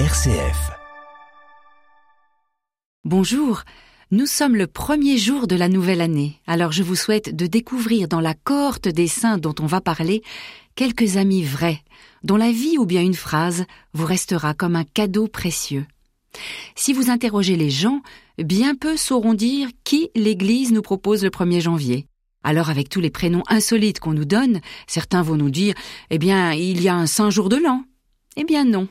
RCF. Bonjour, nous sommes le premier jour de la nouvelle année, alors je vous souhaite de découvrir dans la cohorte des saints dont on va parler quelques amis vrais, dont la vie ou bien une phrase vous restera comme un cadeau précieux. Si vous interrogez les gens, bien peu sauront dire qui l'Église nous propose le 1er janvier. Alors avec tous les prénoms insolites qu'on nous donne, certains vont nous dire Eh bien, il y a un saint jour de l'an. Eh bien non,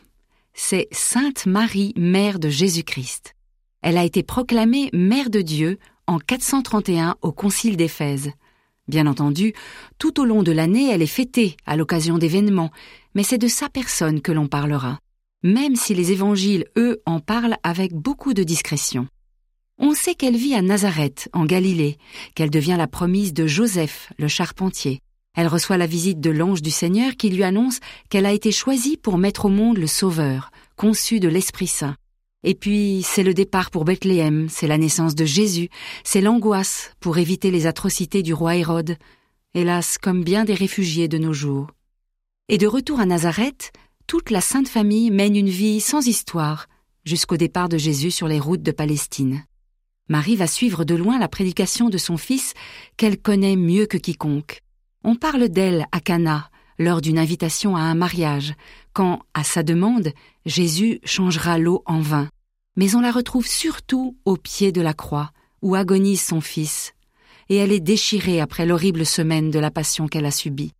c'est Sainte Marie, mère de Jésus-Christ. Elle a été proclamée mère de Dieu en 431 au Concile d'Éphèse. Bien entendu, tout au long de l'année, elle est fêtée à l'occasion d'événements, mais c'est de sa personne que l'on parlera, même si les évangiles, eux, en parlent avec beaucoup de discrétion. On sait qu'elle vit à Nazareth, en Galilée, qu'elle devient la promise de Joseph, le charpentier, elle reçoit la visite de l'ange du Seigneur qui lui annonce qu'elle a été choisie pour mettre au monde le Sauveur, conçu de l'Esprit Saint. Et puis, c'est le départ pour Bethléem, c'est la naissance de Jésus, c'est l'angoisse pour éviter les atrocités du roi Hérode, hélas comme bien des réfugiés de nos jours. Et de retour à Nazareth, toute la Sainte Famille mène une vie sans histoire, jusqu'au départ de Jésus sur les routes de Palestine. Marie va suivre de loin la prédication de son fils qu'elle connaît mieux que quiconque. On parle d'elle à Cana lors d'une invitation à un mariage, quand, à sa demande, Jésus changera l'eau en vin. Mais on la retrouve surtout au pied de la croix, où agonise son fils, et elle est déchirée après l'horrible semaine de la passion qu'elle a subie.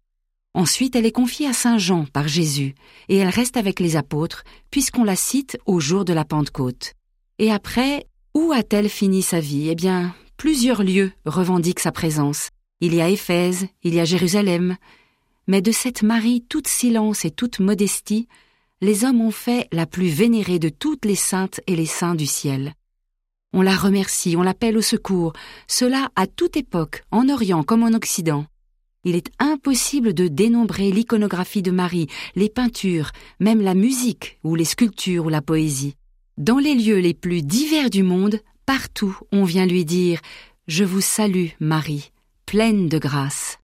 Ensuite, elle est confiée à Saint Jean par Jésus, et elle reste avec les apôtres, puisqu'on la cite au jour de la Pentecôte. Et après, où a-t-elle fini sa vie? Eh bien, plusieurs lieux revendiquent sa présence, il y a Éphèse, il y a Jérusalem. Mais de cette Marie toute silence et toute modestie, les hommes ont fait la plus vénérée de toutes les saintes et les saints du ciel. On la remercie, on l'appelle au secours, cela à toute époque, en Orient comme en Occident. Il est impossible de dénombrer l'iconographie de Marie, les peintures, même la musique ou les sculptures ou la poésie. Dans les lieux les plus divers du monde, partout on vient lui dire Je vous salue, Marie pleine de grâce.